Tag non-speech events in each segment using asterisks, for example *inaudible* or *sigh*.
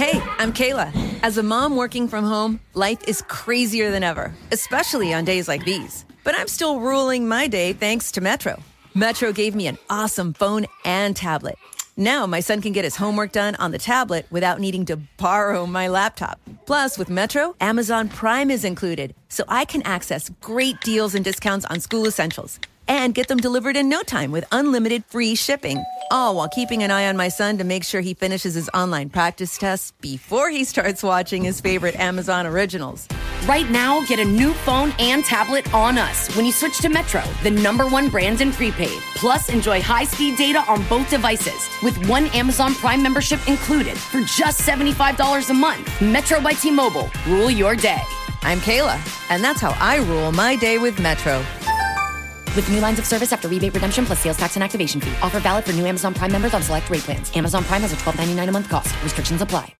Hey, I'm Kayla. As a mom working from home, life is crazier than ever, especially on days like these. But I'm still ruling my day thanks to Metro. Metro gave me an awesome phone and tablet. Now my son can get his homework done on the tablet without needing to borrow my laptop. Plus, with Metro, Amazon Prime is included, so I can access great deals and discounts on school essentials and get them delivered in no time with unlimited free shipping. All while keeping an eye on my son to make sure he finishes his online practice tests before he starts watching his favorite Amazon originals. Right now, get a new phone and tablet on us when you switch to Metro, the number one brand in prepaid. Plus, enjoy high speed data on both devices with one Amazon Prime membership included for just $75 a month. Metro by T Mobile. Rule your day. I'm Kayla, and that's how I rule my day with Metro. With new lines of service after rebate redemption plus sales tax and activation fee. Offer valid for new Amazon Prime members on select rate plans. Amazon Prime has a $12.99 a month cost. Restrictions apply.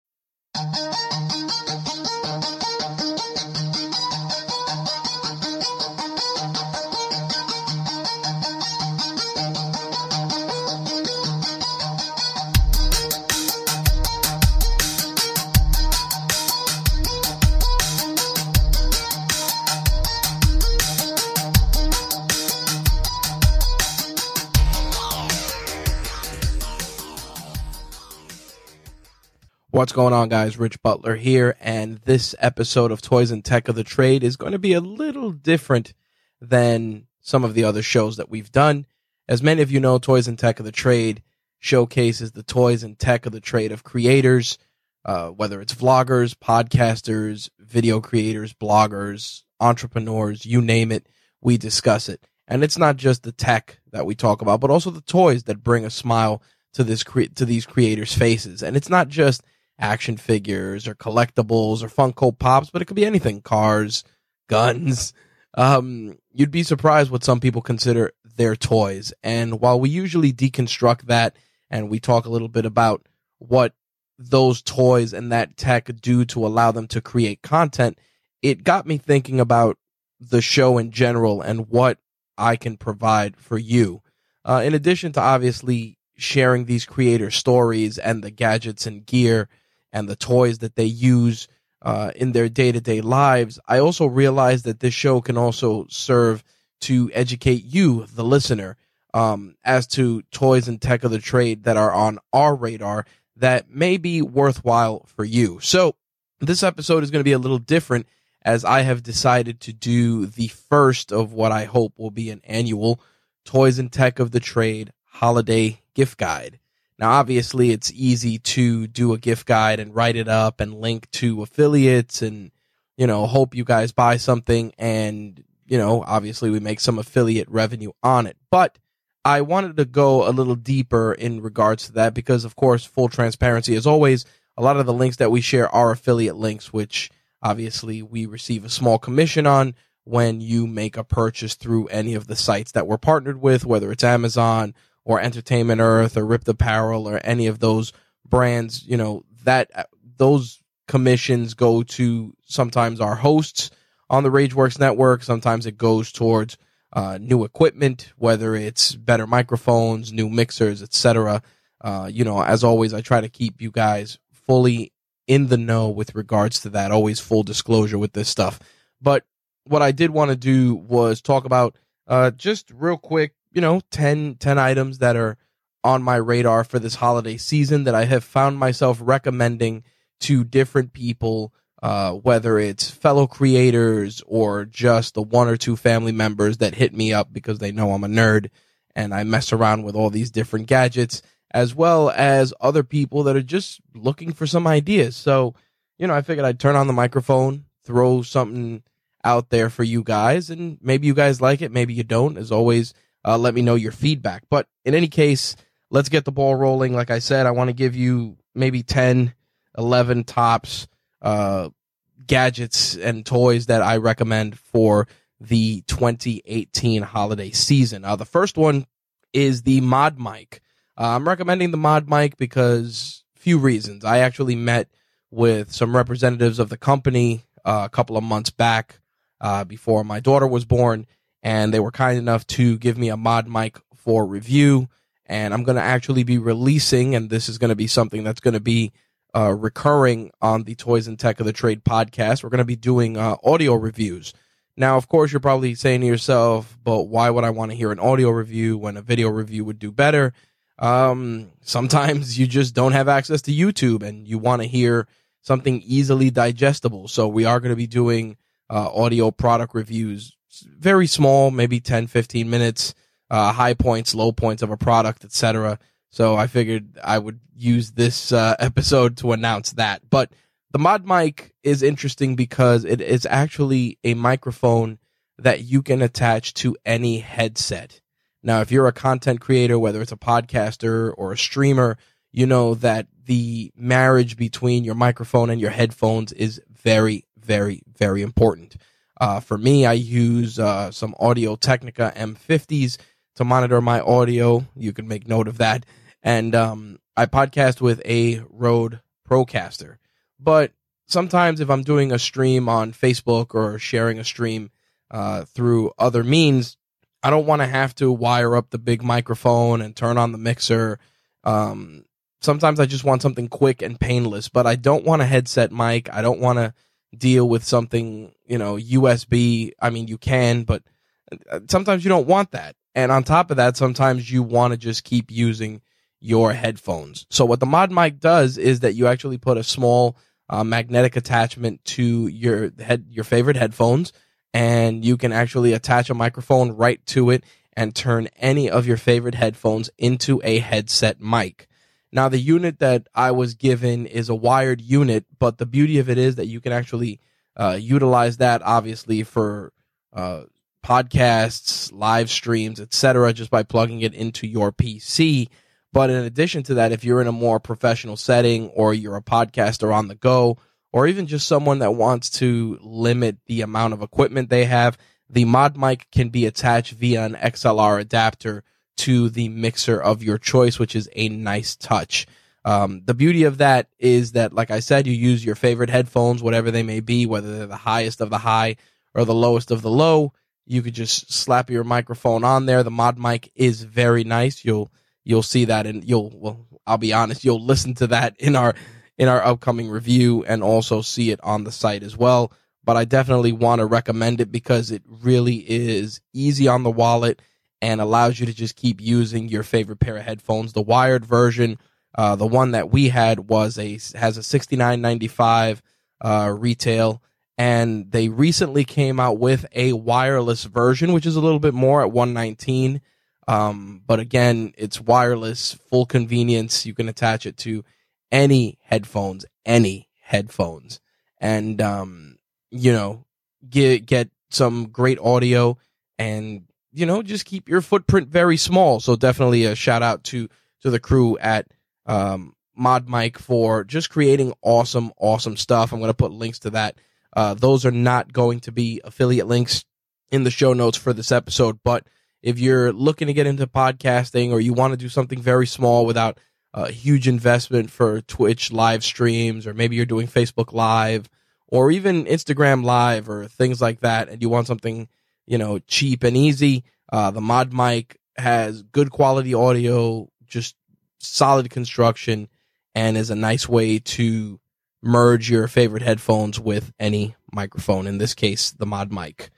What's going on, guys? Rich Butler here, and this episode of Toys and Tech of the Trade is going to be a little different than some of the other shows that we've done. As many of you know, Toys and Tech of the Trade showcases the toys and tech of the trade of creators, uh, whether it's vloggers, podcasters, video creators, bloggers, entrepreneurs, you name it, we discuss it. And it's not just the tech that we talk about, but also the toys that bring a smile to this cre- to these creators' faces. And it's not just action figures or collectibles or Funko Pops, but it could be anything cars, guns. Um, you'd be surprised what some people consider their toys. And while we usually deconstruct that and we talk a little bit about what those toys and that tech do to allow them to create content, it got me thinking about the show in general and what I can provide for you. Uh, in addition to obviously sharing these creator stories and the gadgets and gear and the toys that they use uh, in their day to day lives, I also realize that this show can also serve to educate you, the listener, um, as to toys and tech of the trade that are on our radar that may be worthwhile for you. So this episode is going to be a little different as I have decided to do the first of what I hope will be an annual toys and tech of the trade holiday gift guide. Now, obviously, it's easy to do a gift guide and write it up and link to affiliates and, you know, hope you guys buy something. And, you know, obviously we make some affiliate revenue on it. But I wanted to go a little deeper in regards to that because, of course, full transparency as always, a lot of the links that we share are affiliate links, which obviously we receive a small commission on when you make a purchase through any of the sites that we're partnered with, whether it's Amazon or Entertainment Earth or Ripped Apparel or any of those brands, you know, that those commissions go to sometimes our hosts on the Rageworks network. Sometimes it goes towards uh, new equipment, whether it's better microphones, new mixers, etc. Uh, you know, as always, I try to keep you guys fully in the know with regards to that. Always full disclosure with this stuff. But what I did want to do was talk about uh, just real quick you know 10, 10 items that are on my radar for this holiday season that I have found myself recommending to different people, uh, whether it's fellow creators or just the one or two family members that hit me up because they know I'm a nerd and I mess around with all these different gadgets, as well as other people that are just looking for some ideas. So, you know, I figured I'd turn on the microphone, throw something out there for you guys, and maybe you guys like it, maybe you don't. As always, uh, let me know your feedback. But in any case, let's get the ball rolling. Like I said, I want to give you maybe 10, 11 tops, uh, gadgets and toys that I recommend for the 2018 holiday season. Uh, the first one is the Mod Mic. Uh, I'm recommending the Mod Mic because few reasons. I actually met with some representatives of the company uh, a couple of months back uh, before my daughter was born, and they were kind enough to give me a mod mic for review. And I'm going to actually be releasing, and this is going to be something that's going to be uh, recurring on the Toys and Tech of the Trade podcast. We're going to be doing uh, audio reviews. Now, of course, you're probably saying to yourself, but why would I want to hear an audio review when a video review would do better? Um, sometimes *laughs* you just don't have access to YouTube and you want to hear something easily digestible. So we are going to be doing uh, audio product reviews, very small, maybe 10, 15 minutes, uh, high points, low points of a product, etc. So I figured I would use this uh, *laughs* episode to announce that. But the mod mic is interesting because it is actually a microphone that you can attach to any headset. Now, if you're a content creator, whether it's a podcaster or a streamer, you know that the marriage between your microphone and your headphones is very, very, very important. Uh, for me, I use uh, some Audio Technica M50s to monitor my audio. You can make note of that. And um, I podcast with a Rode Procaster. But sometimes if I'm doing a stream on Facebook or sharing a stream uh, through other means, I don't want to have to wire up the big microphone and turn on the mixer. Um, sometimes I just want something quick and painless, but I don't want a headset mic. I don't want to deal with something, you know, USB. I mean, you can, but uh, sometimes you don't want that. And on top of that, sometimes you want to just keep using your headphones. So what the mod mic does is that you actually put a small uh, magnetic attachment to your head, your favorite headphones, and you can actually attach a microphone right to it and turn any of your favorite headphones into a headset mic. Now, the unit that I was given is a wired unit, but the beauty of it is that you can actually uh, utilize that obviously for uh, podcasts, live streams, etc., just by plugging it into your PC. But in addition to that, if you're in a more professional setting or you're a podcaster on the go, or even just someone that wants to limit the amount of equipment they have, the mod mic can be attached via an XLR adapter to the mixer of your choice, which is a nice touch. Um, the beauty of that is that, like I said, you use your favorite headphones, whatever they may be, whether they're the highest of the high or the lowest of the low. You could just slap your microphone on there. The mod mic is very nice. You'll you'll see that and you'll well I'll be honest, you'll listen to that in our in our upcoming review and also see it on the site as well. But I definitely want to recommend it because it really is easy on the wallet and allows you to just keep using your favorite pair of headphones. The wired version, uh, the one that we had was a has a sixty nine ninety five uh, retail, and they recently came out with a wireless version, which is a little bit more at one nineteen. Um, but again, it's wireless, full convenience. You can attach it to any headphones, any headphones, and um, you know, get get some great audio, and you know, just keep your footprint very small. So definitely a shout out to to the crew at um, Mod Mic for just creating awesome, awesome stuff. I'm going to put links to that. Uh, those are not going to be affiliate links in the show notes for this episode, but if you're looking to get into podcasting or you want to do something very small without a huge investment for Twitch live streams, or maybe you're doing Facebook Live or even Instagram Live or things like that, and you want something, you know, cheap and easy, uh, the Mod Mic has good quality audio, just solid construction, and is a nice way to merge your favorite headphones with any microphone. In this case, the Mod Mic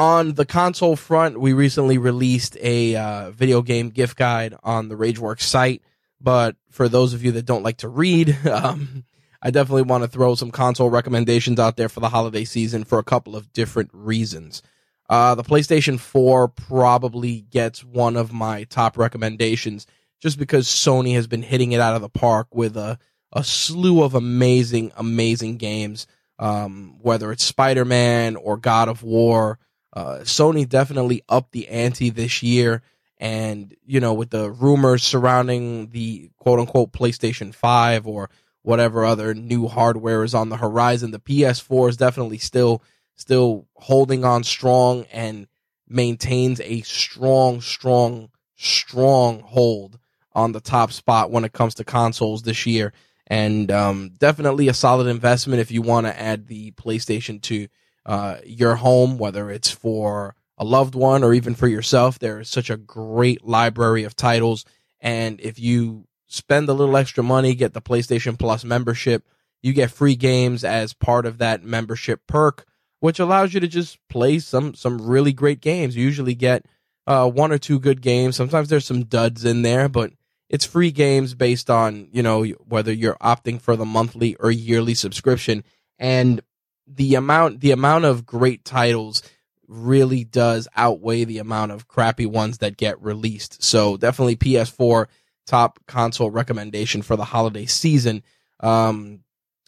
on the console front, we recently released a uh, video game gift guide on the RageWorks site. But for those of you that don't like to read, *laughs* um, I definitely want to throw some console recommendations out there for the holiday season for a couple of different reasons. Uh, the PlayStation 4 probably gets one of my top recommendations just because Sony has been hitting it out of the park with a, a slew of amazing, amazing games. Um, whether it's Spider Man or God of War uh, Sony definitely upped the ante this year. And, you know, with the rumors surrounding the quote unquote PlayStation 5 or whatever other new hardware is on the horizon, the PS4 is definitely still, still holding on strong and maintains a strong, strong, strong hold on the top spot when it comes to consoles this year. And um, definitely a solid investment if you want to add the PlayStation to uh, your home, whether it's for a loved one or even for yourself. There is such a great library of titles. And if you spend a little extra money, get the PlayStation Plus membership. You get free games as part of that membership perk, which allows you to just play some some really great games. You usually get uh, one or two good games. Sometimes there's some duds in there, but it's free games based on you know whether you're opting for the monthly or yearly subscription and the amount the amount of great titles really does outweigh the amount of crappy ones that get released so definitely ps4 top console recommendation for the holiday season um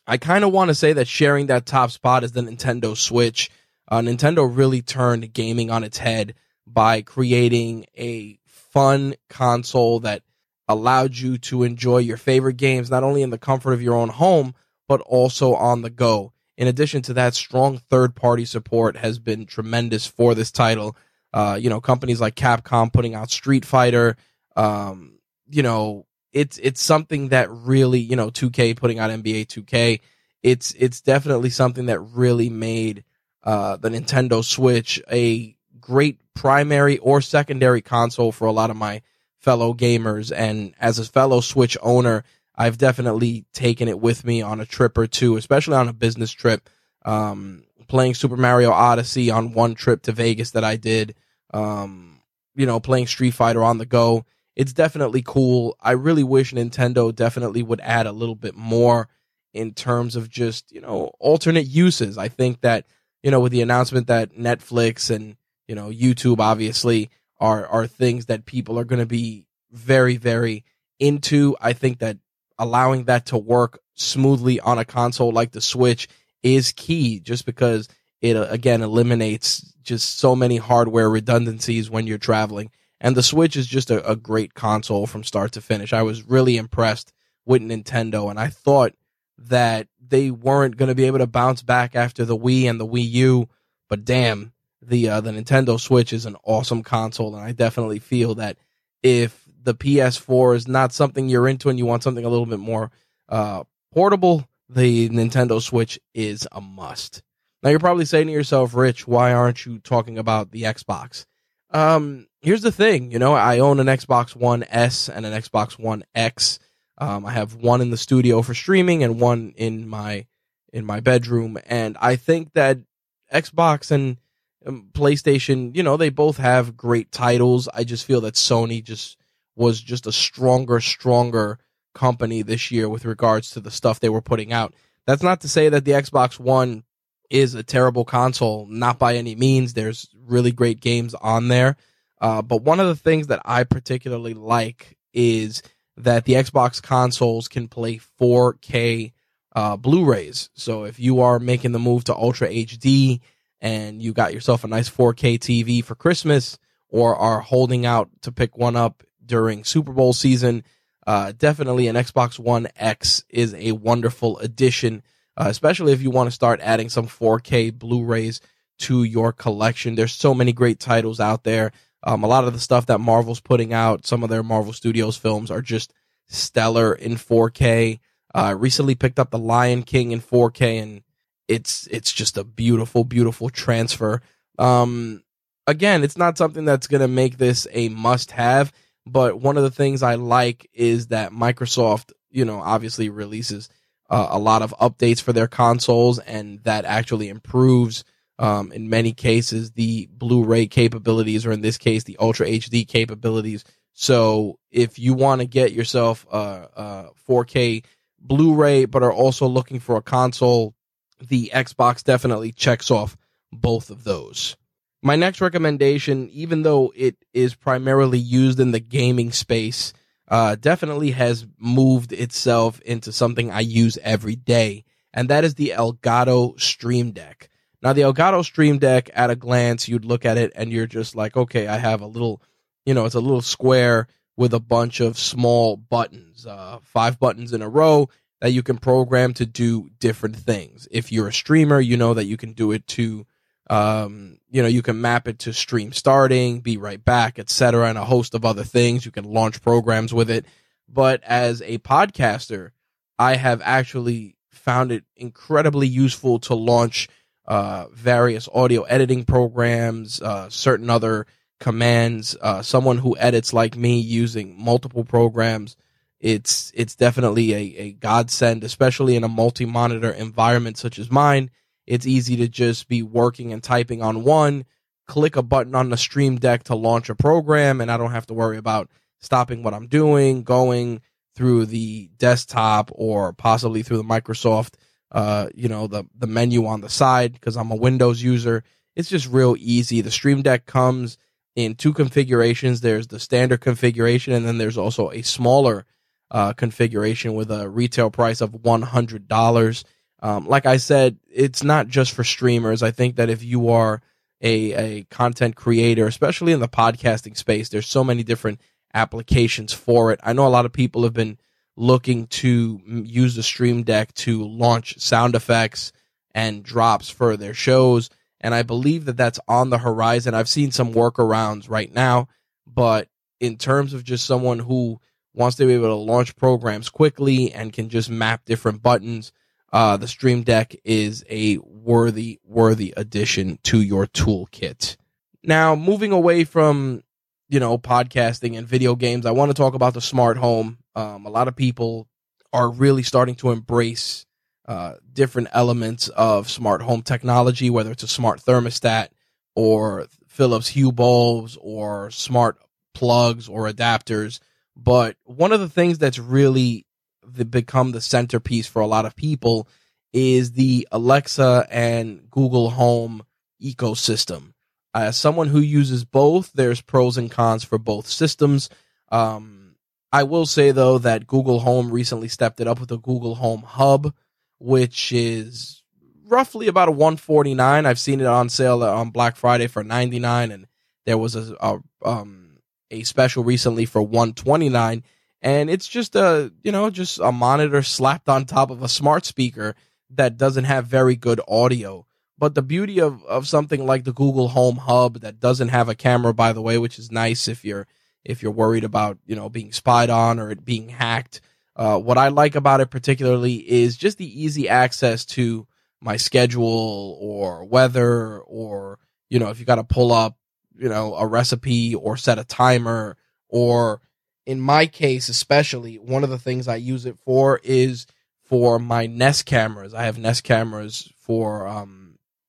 i kind of want to say that sharing that top spot is the nintendo switch uh, nintendo really turned gaming on its head by creating a fun console that allowed you to enjoy your favorite games not only in the comfort of your own home but also on the go. In addition to that, strong third party support has been tremendous for this title. Uh, you know, companies like Capcom putting out Street Fighter, um, you know, it's it's something that really, you know, 2K putting out NBA 2K. It's it's definitely something that really made uh, the Nintendo Switch a great primary or secondary console for a lot of my fellow gamers. And as a fellow Switch owner, I've definitely taken it with me on a trip or two, especially on a business trip. Um, playing Super Mario Odyssey on one trip to Vegas that I did. Um, you know, playing Street Fighter on the go. It's definitely cool. I really wish Nintendo definitely would add a little bit more in terms of just, you know, alternate uses. I think that, you know, with the announcement that Netflix and, you know, YouTube obviously are are things that people are going to be very very into. I think that allowing that to work smoothly on a console like the Switch is key just because it uh, again eliminates just so many hardware redundancies when you're traveling. And the Switch is just a, a great console from start to finish. I was really impressed with Nintendo and I thought that they weren't going to be able to bounce back after the Wii and the Wii U, but damn, the uh, the Nintendo Switch is an awesome console, and I definitely feel that if the PS4 is not something you're into and you want something a little bit more uh, portable, the Nintendo Switch is a must. Now you're probably saying to yourself, Rich, why aren't you talking about the Xbox? Um, here's the thing, you know, I own an Xbox One S and an Xbox One X. Um, I have one in the studio for streaming and one in my in my bedroom, and I think that Xbox and um, PlayStation, you know, they both have great titles. I just feel that Sony just was just a stronger, stronger company this year with regards to the stuff they were putting out. That's not to say that the Xbox One is a terrible console, not by any means. There's really great games on there. Uh, but one of the things that I particularly like is that the Xbox consoles can play 4K uh, Blu-rays. So if you are making the move to Ultra HD, and you got yourself a nice 4K TV for Christmas or are holding out to pick one up during Super Bowl season, uh, definitely an Xbox One X is a wonderful addition, uh, especially if you want to start adding some 4K Blu-rays to your collection. There's so many great titles out there. Um, a lot of the stuff that Marvel's putting out, some of their Marvel Studios films are just stellar in 4K. Uh, recently picked up The Lion King in 4K and it's it's just a beautiful, beautiful transfer. Um, again, it's not something that's gonna make this a must-have, but one of the things I like is that Microsoft, you know, obviously releases uh, a lot of updates for their consoles, and that actually improves. Um, in many cases, the Blu-ray capabilities, or in this case, the Ultra HD capabilities. So, if you want to get yourself a, a 4K Blu-ray, but are also looking for a console the Xbox definitely checks off both of those. My next recommendation, even though it is primarily used in the gaming space, uh, definitely has moved itself into something I use every day, and that is the Elgato Stream Deck. Now, the Elgato Stream Deck, at a glance, you'd look at it and you're just like, okay, I have a little, you know, it's a little square with a bunch of small buttons, uh, five buttons in a row that you can program to do different things. If you're a streamer, you know that you can do it to, um, you know, you can map it to stream starting, be right back, etc., and a host of other things. You can launch programs with it. But as a podcaster, I have actually found it incredibly useful to launch uh, various audio editing programs, uh, certain other commands. Uh, someone who edits like me using multiple programs it's it's definitely a, a godsend, especially in a multi-monitor environment such as mine. It's easy to just be working and typing on one, click a button on the Stream Deck to launch a program, and I don't have to worry about stopping what I'm doing, going through the desktop or possibly through the Microsoft, uh, you know, the the menu on the side because I'm a Windows user. It's just real easy. The Stream Deck comes in two configurations. There's the standard configuration, and then there's also a smaller uh, configuration with a retail price of $100. Um, like I said, it's not just for streamers. I think that if you are a, a content creator, especially in the podcasting space, there's so many different applications for it. I know a lot of people have been looking to use the Stream Deck to launch sound effects and drops for their shows. And I believe that that's on the horizon. I've seen some workarounds right now, but in terms of just someone who wants to be able to launch programs quickly and can just map different buttons, uh, the Stream Deck is a worthy, worthy addition to your toolkit. Now, moving away from, you know, podcasting and video games, I want to talk about the smart home. Um, a lot of people are really starting to embrace uh, different elements of smart home technology, whether it's a smart thermostat or Philips Hue bulbs or smart plugs or adapters but one of the things that's really become the centerpiece for a lot of people is the Alexa and Google Home ecosystem. As someone who uses both, there's pros and cons for both systems. Um, I will say though that Google Home recently stepped it up with a Google Home Hub, which is roughly about a 149. I've seen it on sale on Black Friday for 99, and there was a, a um, a special recently for 129 and it's just a you know just a monitor slapped on top of a smart speaker that doesn't have very good audio. But the beauty of, of something like the google home hub that doesn't have a camera by the way which is nice if you're if you're worried about you know being spied on or it being hacked uh, what i like about it particularly is just the easy access to my schedule or weather or you know if you got to pull up you know, a recipe or set a timer or in my case especially, one of the things I use it for is for my Nest cameras. I have Nest cameras for um,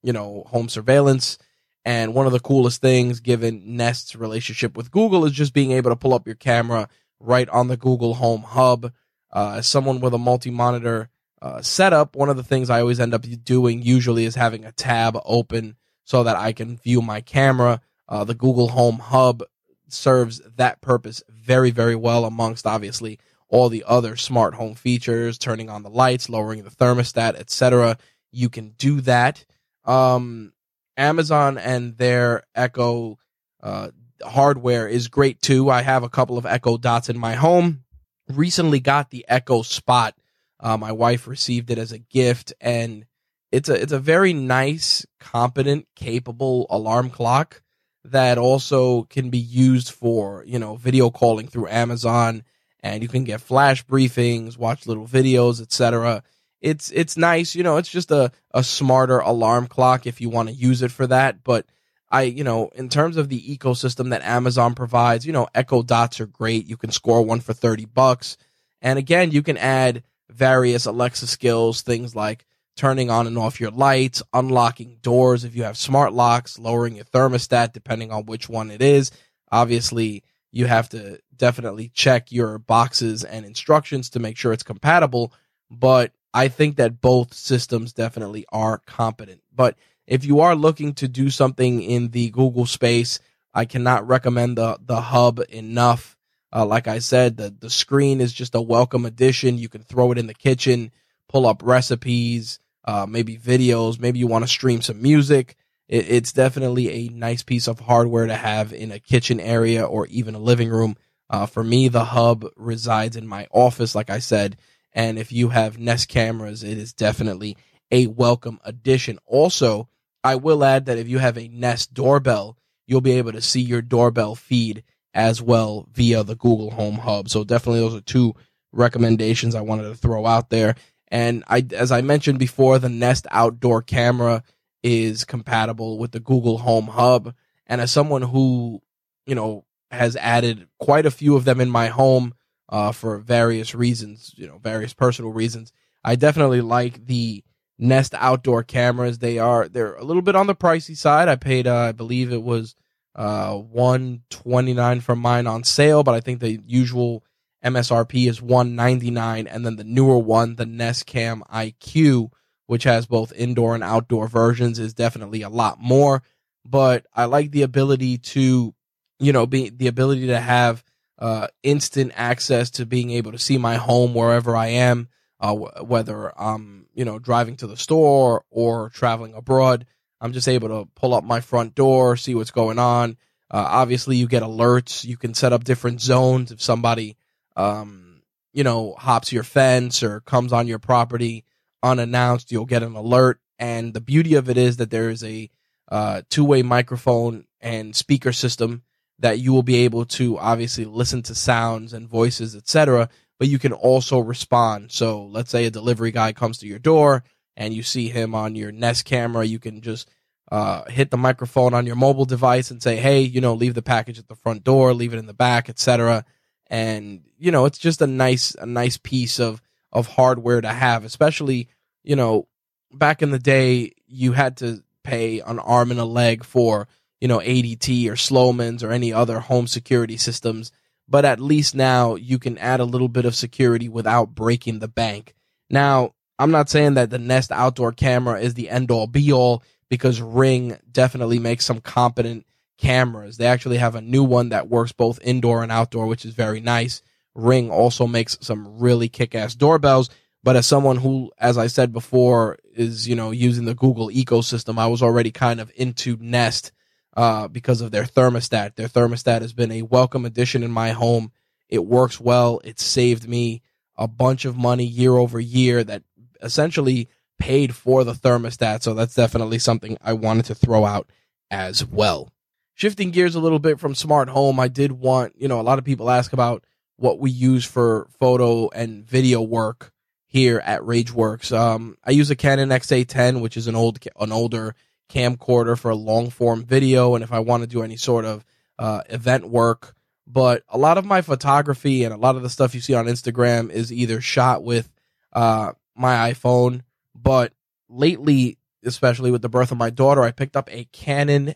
you know, home surveillance. And one of the coolest things, given Nest's relationship with Google, is just being able to pull up your camera right on the Google Home Hub. Uh, as someone with a multi-monitor uh, setup, one of the things I always end up doing usually is having a tab open so that I can view my camera. Uh, the Google Home Hub serves that purpose very, very well amongst obviously all the other smart home features, turning on the lights, lowering the thermostat, etc. You can do that. Um, Amazon and their Echo uh, hardware is great too. I have a couple of Echo Dots in my home. Recently got the Echo Spot. Uh, my wife received it as a gift, and it's a it's a very nice, competent, capable alarm clock that also can be used for, you know, video calling through Amazon and you can get flash briefings, watch little videos, etc. It's it's nice, you know, it's just a, a smarter alarm clock if you want to use it for that. But I, you know, in terms of the ecosystem that Amazon provides, you know, Echo Dots are great. You can score one for 30 bucks. And again, you can add various Alexa skills, things like turning on and off your lights, unlocking doors if you have smart locks, lowering your thermostat depending on which one it is. Obviously, you have to definitely check your boxes and instructions to make sure it's compatible, but I think that both systems definitely are competent. But if you are looking to do something in the Google space, I cannot recommend the the hub enough. Uh, like I said, the the screen is just a welcome addition. You can throw it in the kitchen, pull up recipes, uh, maybe videos, maybe you want to stream some music. It, it's definitely a nice piece of hardware to have in a kitchen area or even a living room. Uh, for me, the hub resides in my office, like I said. And if you have Nest cameras, it is definitely a welcome addition. Also, I will add that if you have a Nest doorbell, you'll be able to see your doorbell feed as well via the Google Home Hub. So definitely those are two recommendations I wanted to throw out there. And I, as I mentioned before, the Nest outdoor camera is compatible with the Google Home Hub. And as someone who, you know, has added quite a few of them in my home, uh, for various reasons, you know, various personal reasons. I definitely like the Nest outdoor cameras. They are they're a little bit on the pricey side. I paid, uh, I believe it was uh, one twenty nine for mine on sale, but I think the usual MSRP is one ninety nine, and then the newer one, the Nest Cam IQ, which has both indoor and outdoor versions, is definitely a lot more. But I like the ability to, you know, be the ability to have uh, instant access to being able to see my home wherever I am, uh, whether I'm, you know, driving to the store or traveling abroad. I'm just able to pull up my front door, see what's going on. Uh, obviously, you get alerts. You can set up different zones if somebody, um, you know, hops your fence or comes on your property unannounced. You'll get an alert. And the beauty of it is that there is a uh, two-way microphone and speaker system that you will be able to obviously listen to sounds and voices, etc. But you can also respond. So let's say a delivery guy comes to your door and you see him on your Nest camera, you can just uh, hit the microphone on your mobile device and say, "Hey, you know, leave the package at the front door, leave it in the back, etc." And you know, it's just a nice, a nice piece of of hardware to have, especially you know, back in the day, you had to pay an arm and a leg for you know, ADT or Slomin's or any other home security systems. But at least now you can add a little bit of security without breaking the bank. Now, I'm not saying that the Nest outdoor camera is the end all be all because Ring definitely makes some competent cameras. They actually have a new one that works both indoor and outdoor, which is very nice. Ring also makes some really kick ass doorbells. But as someone who, as I said before, is, you know, using the Google ecosystem, I was already kind of into Nest uh, because of their thermostat. Their thermostat has been a welcome addition in my home. It works well. It saved me a bunch of money year over year that essentially paid for the thermostat. So that's definitely something I wanted to throw out as well. Shifting gears a little bit from smart home, I did want, you know, a lot of people ask about what we use for photo and video work here at RageWorks. Um, I use a Canon XA10, which is an old, an older camcorder for a long form video and if I want to do any sort of uh, event work. But a lot of my photography and a lot of the stuff you see on Instagram is either shot with uh, my iPhone, but lately, especially with the birth of my daughter, I picked up a Canon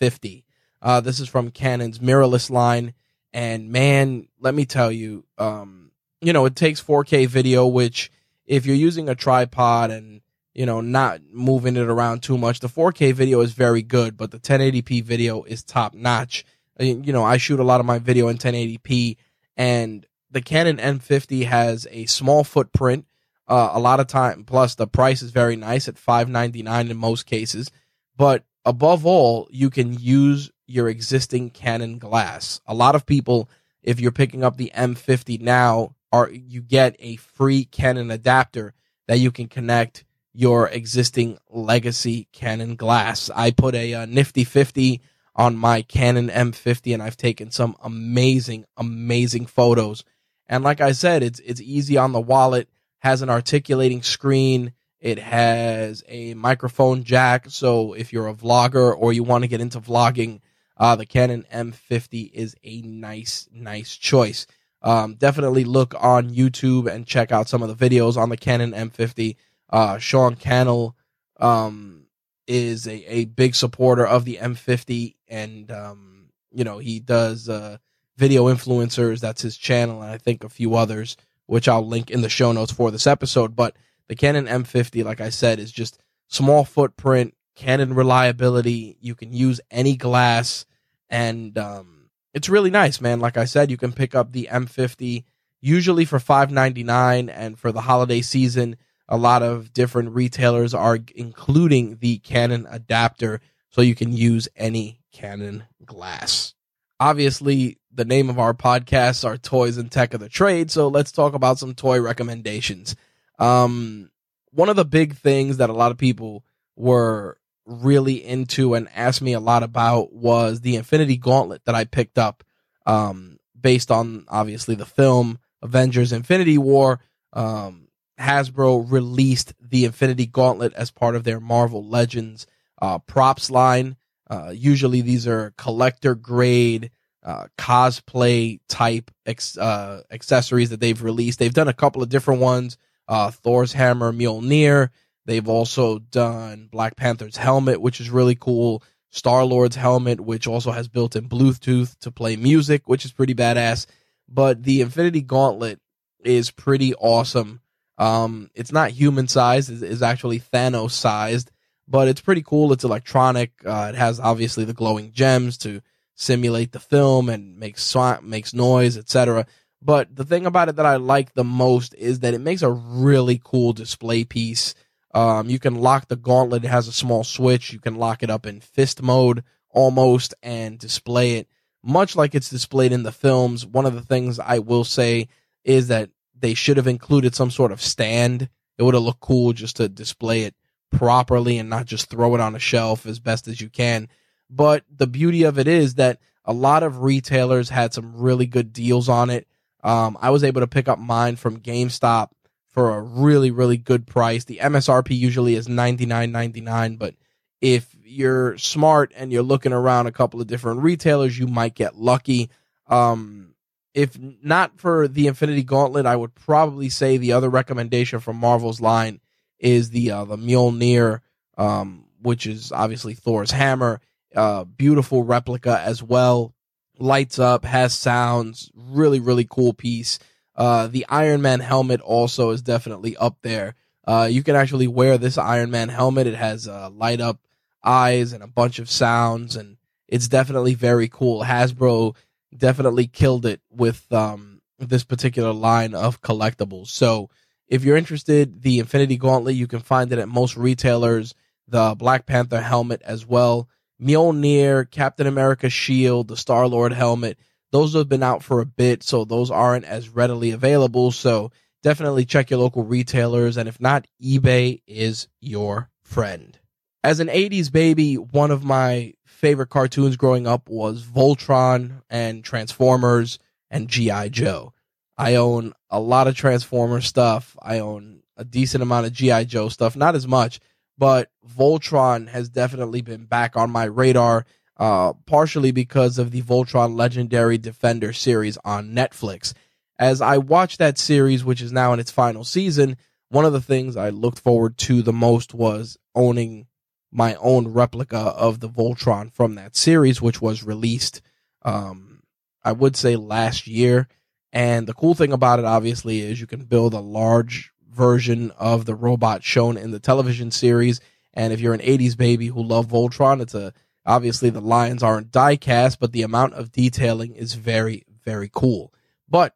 M50. Uh, this is from Canon's mirrorless line, and man, let me tell you, um, you know, it takes 4K video, which if you're using a tripod and you know, not moving it around too much. The 4K video is very good, but the 1080p video is top notch. You know, I shoot a lot of my video in 1080p, and the Canon M50 has a small footprint. Uh, a lot of time, plus the price is very nice at 5.99 in most cases. But above all, you can use your existing Canon glass. A lot of people, if you're picking up the M50 now, are you get a free Canon adapter that you can connect your existing legacy Canon glass. I put a, a uh, nifty 50 on my Canon M50 and I've taken some amazing, amazing photos. And like I said, it's, it's easy on the wallet, has an articulating screen. It has a microphone jack. So if you're a vlogger or you want to get into vlogging, uh, the Canon M50 is a nice, nice choice. Um, definitely look on YouTube and check out some of the videos on the Canon M50 uh, Sean Cannell um, is a, a big supporter of the M50, and um, you know he does uh, video influencers. That's his channel, and I think a few others, which I'll link in the show notes for this episode. But the Canon M50, like I said, is just small footprint, Canon reliability. You can use any glass, and um, it's really nice, man. Like I said, you can pick up the M50 usually for five ninety nine, and for the holiday season a lot of different retailers are including the Canon adapter so you can use any Canon glass. Obviously, the name of our podcasts are Toys and Tech of the Trade, so let's talk about some toy recommendations. Um, one of the big things that a lot of people were really into and asked me a lot about was the Infinity Gauntlet that I picked up, um, based on obviously the film Avengers Infinity War. Um, Hasbro released the Infinity Gauntlet as part of their Marvel Legends uh, props line. Uh, usually these are collector grade uh, cosplay type ex, uh, accessories that they've released. They've done a couple of different ones. Uh, Thor's hammer, Mjolnir. They've also done Black Panther's helmet, which is really cool. Star Lord's helmet, which also has built-in Bluetooth to play music, which is pretty badass. But the Infinity Gauntlet is pretty awesome. Um, it's not human sized; it's, actually Thanos sized, but it's pretty cool. It's electronic. Uh, it has obviously the glowing gems to simulate the film and makes makes noise, etc. But the thing about it that I like the most is that it makes a really cool display piece. Um, you can lock the gauntlet. It has a small switch. You can lock it up in fist mode almost and display it much like it's displayed in the films. One of the things I will say is that they should have included some sort of stand. It would have looked cool just to display it properly and not just throw it on a shelf as best as you can. But the beauty of it is that a lot of retailers had some really good deals on it. Um, I was able to pick up mine from GameStop for a really, really good price. The MSRP usually is ninety nine ninety nine, but if you're smart and you're looking around a couple of different retailers, you might get lucky. Um, if not for the Infinity Gauntlet, I would probably say the other recommendation from Marvel's line is the uh, the Mjolnir, um, which is obviously Thor's hammer. Uh, beautiful replica as well. Lights up, has sounds, really, really cool piece. Uh, the Iron Man helmet also is definitely up there. Uh, you can actually wear this Iron Man helmet. It has uh, light up eyes and a bunch of sounds, and it's definitely very cool. Hasbro definitely killed it with um, this particular line of collectibles. So if you're interested, the Infinity Gauntlet, you can find it at most retailers. The Black Panther helmet as well. Mjolnir, Captain America shield, the Star Lord helmet. Those have been out for a bit, so those aren't as readily available. So definitely check your local retailers. And if not, eBay is your friend. As an 80s baby, one of my favorite cartoons growing up was Voltron and Transformers and G.I. Joe. I own a lot of Transformer stuff. I own a decent amount of G.I. Joe stuff, not as much, but Voltron has definitely been back on my radar, uh, partially because of the Voltron Legendary Defender series on Netflix. As I watched that series, which is now in its final season, one of the things I looked forward to the most was owning my own replica of the Voltron from that series, which was released, um, I would say last year. And the cool thing about it, obviously, is you can build a large version of the robot shown in the television series. And if you're an 80s baby who love Voltron, it's a obviously the lions aren't die cast, but the amount of detailing is very, very cool. But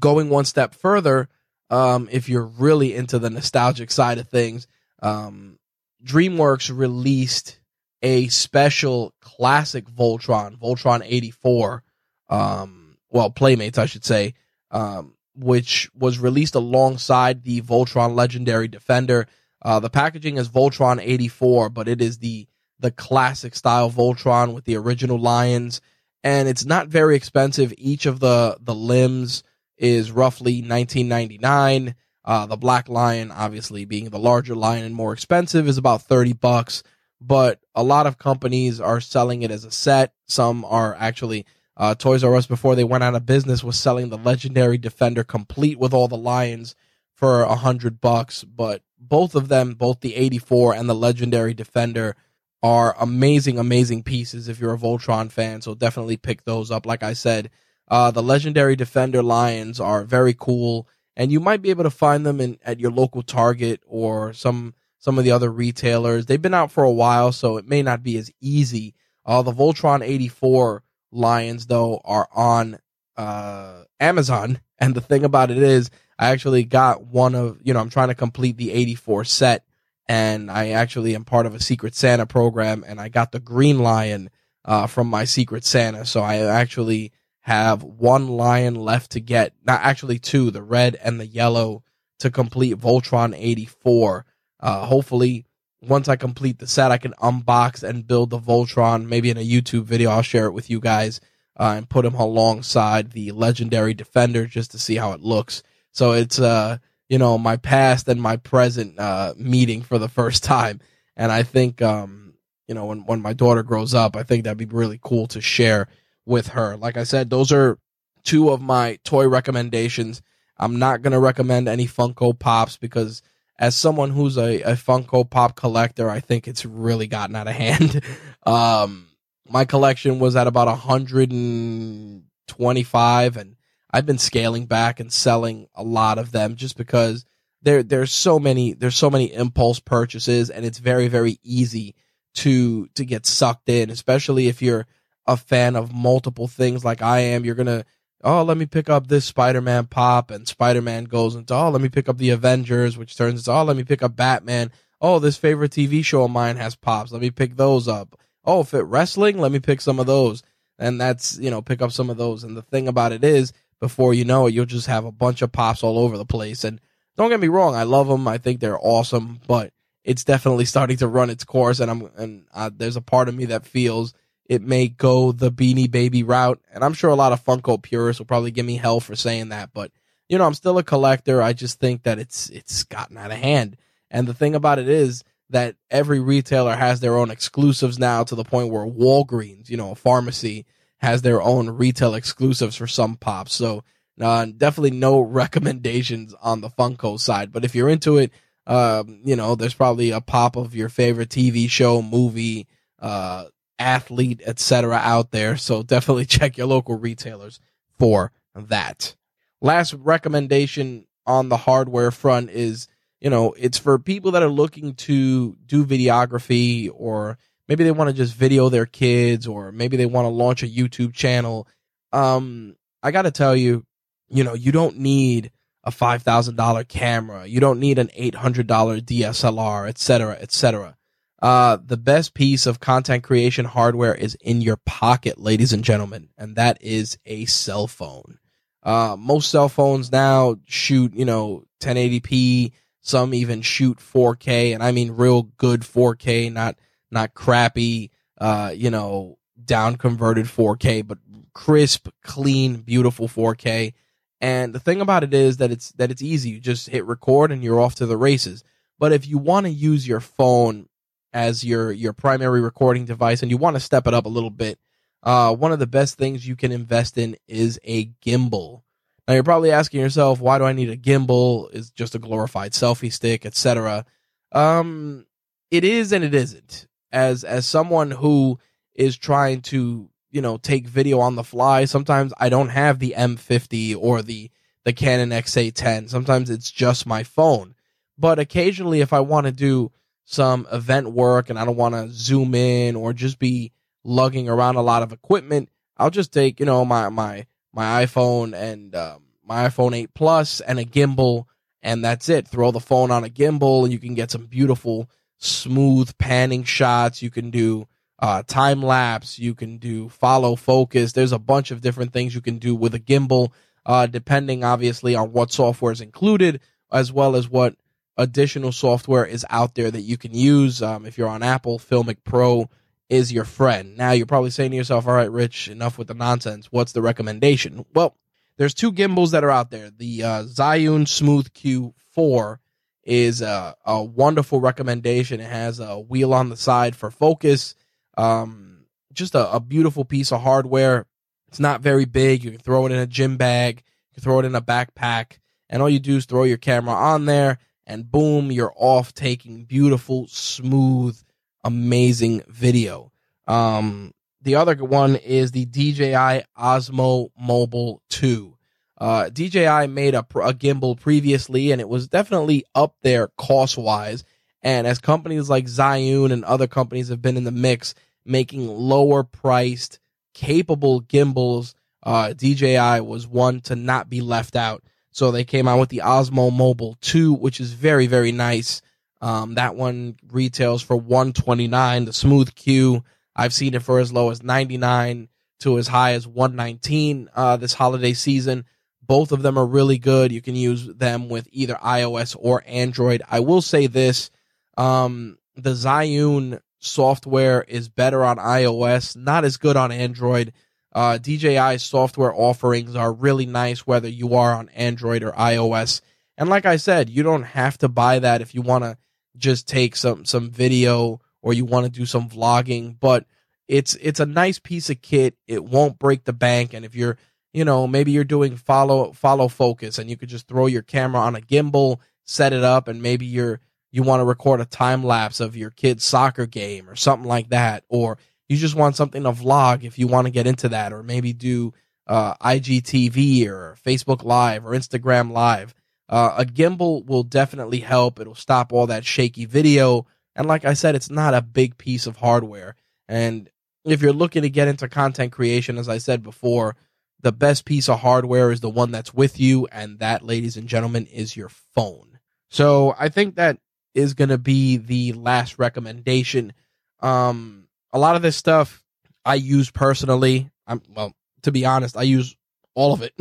going one step further, um, if you're really into the nostalgic side of things, um, DreamWorks released a special classic Voltron, Voltron 84, um, well, Playmates, I should say, um, which was released alongside the Voltron Legendary Defender. Uh, the packaging is Voltron 84, but it is the the classic style Voltron with the original lions, and it's not very expensive. Each of the the limbs is roughly 19.99. Uh, the black lion, obviously being the larger lion and more expensive, is about 30 bucks. But a lot of companies are selling it as a set. Some are actually uh, Toys R Us before they went out of business was selling the legendary Defender complete with all the lions for a hundred bucks. But both of them, both the 84 and the legendary Defender, are amazing, amazing pieces if you're a Voltron fan. So definitely pick those up. Like I said, uh, the legendary Defender lions are very cool and you might be able to find them in at your local Target or some some of the other retailers. They've been out for a while, so it may not be as easy. Uh, the Voltron 84 Lions though are on uh, Amazon, *laughs* and the thing about it is, I actually got one of you know I'm trying to complete the 84 set, and I actually am part of a Secret Santa program, and I got the Green Lion uh, from my Secret Santa, so I actually have one lion left to get, not actually two, the red and the yellow to complete Voltron 84. Uh, hopefully, once I complete the set, I can unbox and build the Voltron. Maybe in a YouTube video, I'll share it with you guys uh, and put him alongside the legendary Defender just to see how it looks. So it's, uh, you know, my past and my present uh, meeting for the *laughs* first time. And I think, um, you know, when, when my daughter grows up, I think that'd be really cool to share with her. Like I said, those are two of my toy recommendations. I'm not to recommend any Funko Pops because as someone who's a, a Funko Pop collector, I think it's really gotten out of hand. *laughs* um, my collection was at about 125 and I've been scaling back and selling a lot of them just because there there's so many there's so many impulse purchases and it's very very easy to to get sucked in, especially if you're a fan of multiple things like I am. You're gonna oh let me pick up this Spider-Man pop and Spider-Man goes into oh let me pick up the Avengers, which turns into oh let me pick up Batman. Oh, this favorite TV show of mine has pops. Let me pick those up. Oh, if fit wrestling, let me pick some of those. And that's, you know, pick up some of those. And the thing about it is, before you know it, you'll just have a bunch of pops all over the place. And don't get me wrong, I love them. I think they're awesome, but it's definitely *laughs* starting to run its course. And I'm, and uh, there's a part of me that feels it may go the Beanie Baby route. And I'm sure a lot of Funko purists will probably give me hell for saying that, but you know, I'm still a collector. I just think that it's, it's gotten out of hand. And the thing about it is that every retailer has their own exclusives now to the point where Walgreens, you know, a pharmacy has their own retail exclusives for some pops. So uh, definitely no *laughs* recommendations on the Funko side. But if you're into it, um, you know, there's probably a pop of your favorite TV show, movie, uh, athlete, etc. out there. So definitely *laughs* check your local retailers for that. Last recommendation on the hardware front is, you know, it's for people that are looking to do videography or maybe they want to just video their kids or maybe they want to launch a YouTube channel. Um, I got to tell you, you know, you don't need a $5,000 camera. You don't need an $800 DSLR, etc., cetera, et cetera. Uh, the best piece of content creation hardware is in your pocket, ladies and gentlemen, and that is a cell phone. Uh, most cell phones now shoot, you know, 1080p. Some even shoot 4K, and I mean real good 4K, not not crappy, uh, you know, down converted 4K, but crisp, clean, beautiful 4K. And the thing about it is that it's that it's easy. You just hit record and you're off to the races. But if you want to use your phone as your your primary recording device and you want to step it up a little bit, uh, one of the best things you can invest in is a gimbal. Now you're probably asking yourself, why do I need a gimbal? Is just a glorified selfie stick, etc. Um, it is and it isn't. As as someone who is trying to you know take video on the fly, sometimes I don't have the M50 or the the Canon XA10. Sometimes it's just my phone. But occasionally, if I want to do some event work and I don't want to zoom in or just be lugging around a lot of equipment, I'll just take you know my my my iPhone and um, my iPhone 8 Plus and a gimbal, and that's it. Throw the phone on a gimbal, and you can get some beautiful, smooth panning shots. You can do uh, time lapse. You can do follow focus. There's a bunch of different things you can do with a gimbal, uh, depending obviously on what software is included, as well as what additional software is out there that you can use. Um, if you're on Apple, Filmic Pro is your friend. Now you're probably saying to yourself, all right, Rich, enough with the nonsense. What's the recommendation? Well, there's two gimbals that are out there. The uh, Zhiyun Smooth Q4 is a, a wonderful recommendation. It has a wheel on the side for focus. Um, just a, a beautiful piece of hardware. It's not very big. You can throw it in a gym bag. You can throw it in a backpack. And all you do is throw your camera on there and boom, you're off taking beautiful, smooth, amazing video. Um, the other one is the DJI Osmo Mobile 2. Uh, DJI made a, a gimbal previously and it was definitely up there cost wise. And as companies like Zhiyun and other companies have been in the mix, making lower priced, capable gimbals, uh, DJI was one to not be left out. So they came out with the Osmo Mobile 2, which is very, very nice. Um, that one retails for 129. The Smooth Q, I've seen it for as low as 99 to as high as 119 uh, this holiday season. Both of them are really good. You can use them with either iOS or Android. I will say this um, the Zhiyun software is better on iOS, not as good on Android. Uh, DJI software offerings are really nice, whether you are on Android or iOS. And like I said, you don't have to buy that if you want to just take some some video or you want to do some vlogging. But it's it's a nice piece of kit. It won't break the bank, and if you're you know maybe you're doing follow follow focus, and you could just throw your camera on a gimbal, set it up, and maybe you're you want to record a time lapse of your kid's soccer game or something like that, or you just want something to vlog if you want to get into that, or maybe do uh, IGTV or Facebook Live or Instagram Live. Uh, a gimbal will definitely help. It'll stop all that shaky video. And like I said, it's not a big piece of hardware. And if you're looking to get into content creation, as I said before, the best piece of hardware is the one that's with you. And that, ladies and gentlemen, is your phone. So I think that is going to be the last recommendation. Um, a lot of this stuff I use personally. I'm well, to be honest, I use all of it,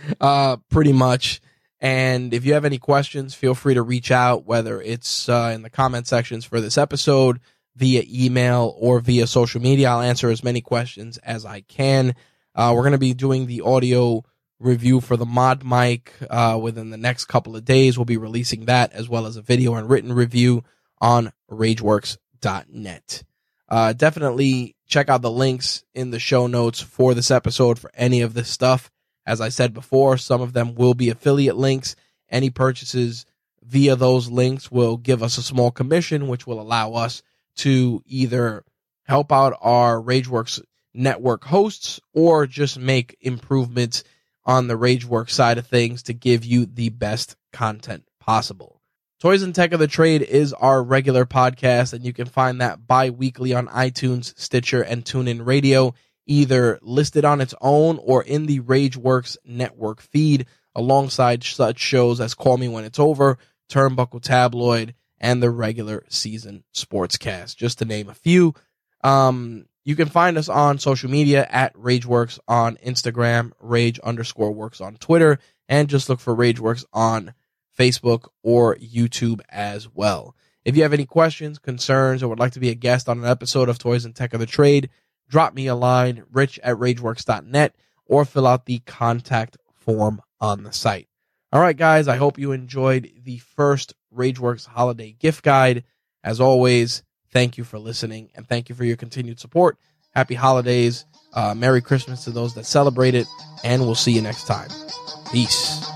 *laughs* uh, pretty much. And if you have any questions, feel free to reach out, whether it's uh, in the comment sections for this episode, via email, or via social media. I'll answer as many questions as I can. Uh, we're going to be doing the audio review for the mod mic uh, within the next couple of days. We'll be releasing that as well as a video and written review on rageworks.net. Uh, definitely check out the links in the show notes for this episode for any of this stuff. As I said before, some of them will be affiliate links. Any purchases via those links will give us a small commission, which will allow us to either help out our RageWorks network hosts or just make improvements on the RageWorks side of things to give you the best content possible. Toys and Tech of the Trade is our regular podcast, and you can find that bi weekly on iTunes, Stitcher, and TuneIn Radio, either listed on its own or in the Rageworks network feed, alongside such shows as Call Me When It's Over, Turnbuckle Tabloid, and the regular season sportscast, just to name a few. Um, you can find us on social media at Rageworks on Instagram, Rage underscore works on Twitter, and just look for Rageworks on Facebook, or YouTube as well. If you have any questions, concerns, or would like to be a guest on an episode of Toys and Tech of the Trade, drop me a line, rich at rageworks.net, or fill out the contact form on the site. All right, guys, I hope you enjoyed the first Rageworks holiday gift guide. As always, thank you for listening and thank you for your continued support. Happy holidays. Uh, Merry Christmas to those that celebrate it, and we'll see you next time. Peace.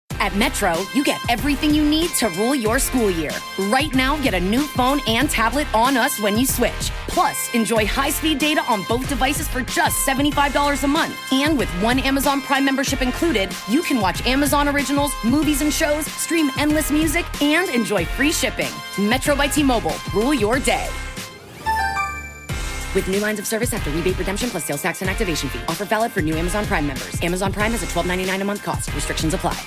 At Metro, you get everything you need to rule your school year. Right now, get a new phone and tablet on us when you switch. Plus, enjoy high speed data on both devices for just $75 a month. And with one Amazon Prime membership included, you can watch Amazon originals, movies and shows, stream endless music, and enjoy free shipping. Metro by T Mobile, rule your day. With new lines of service after rebate redemption plus sales tax and activation fee. Offer valid for new Amazon Prime members. Amazon Prime has a $12.99 a month cost. Restrictions apply.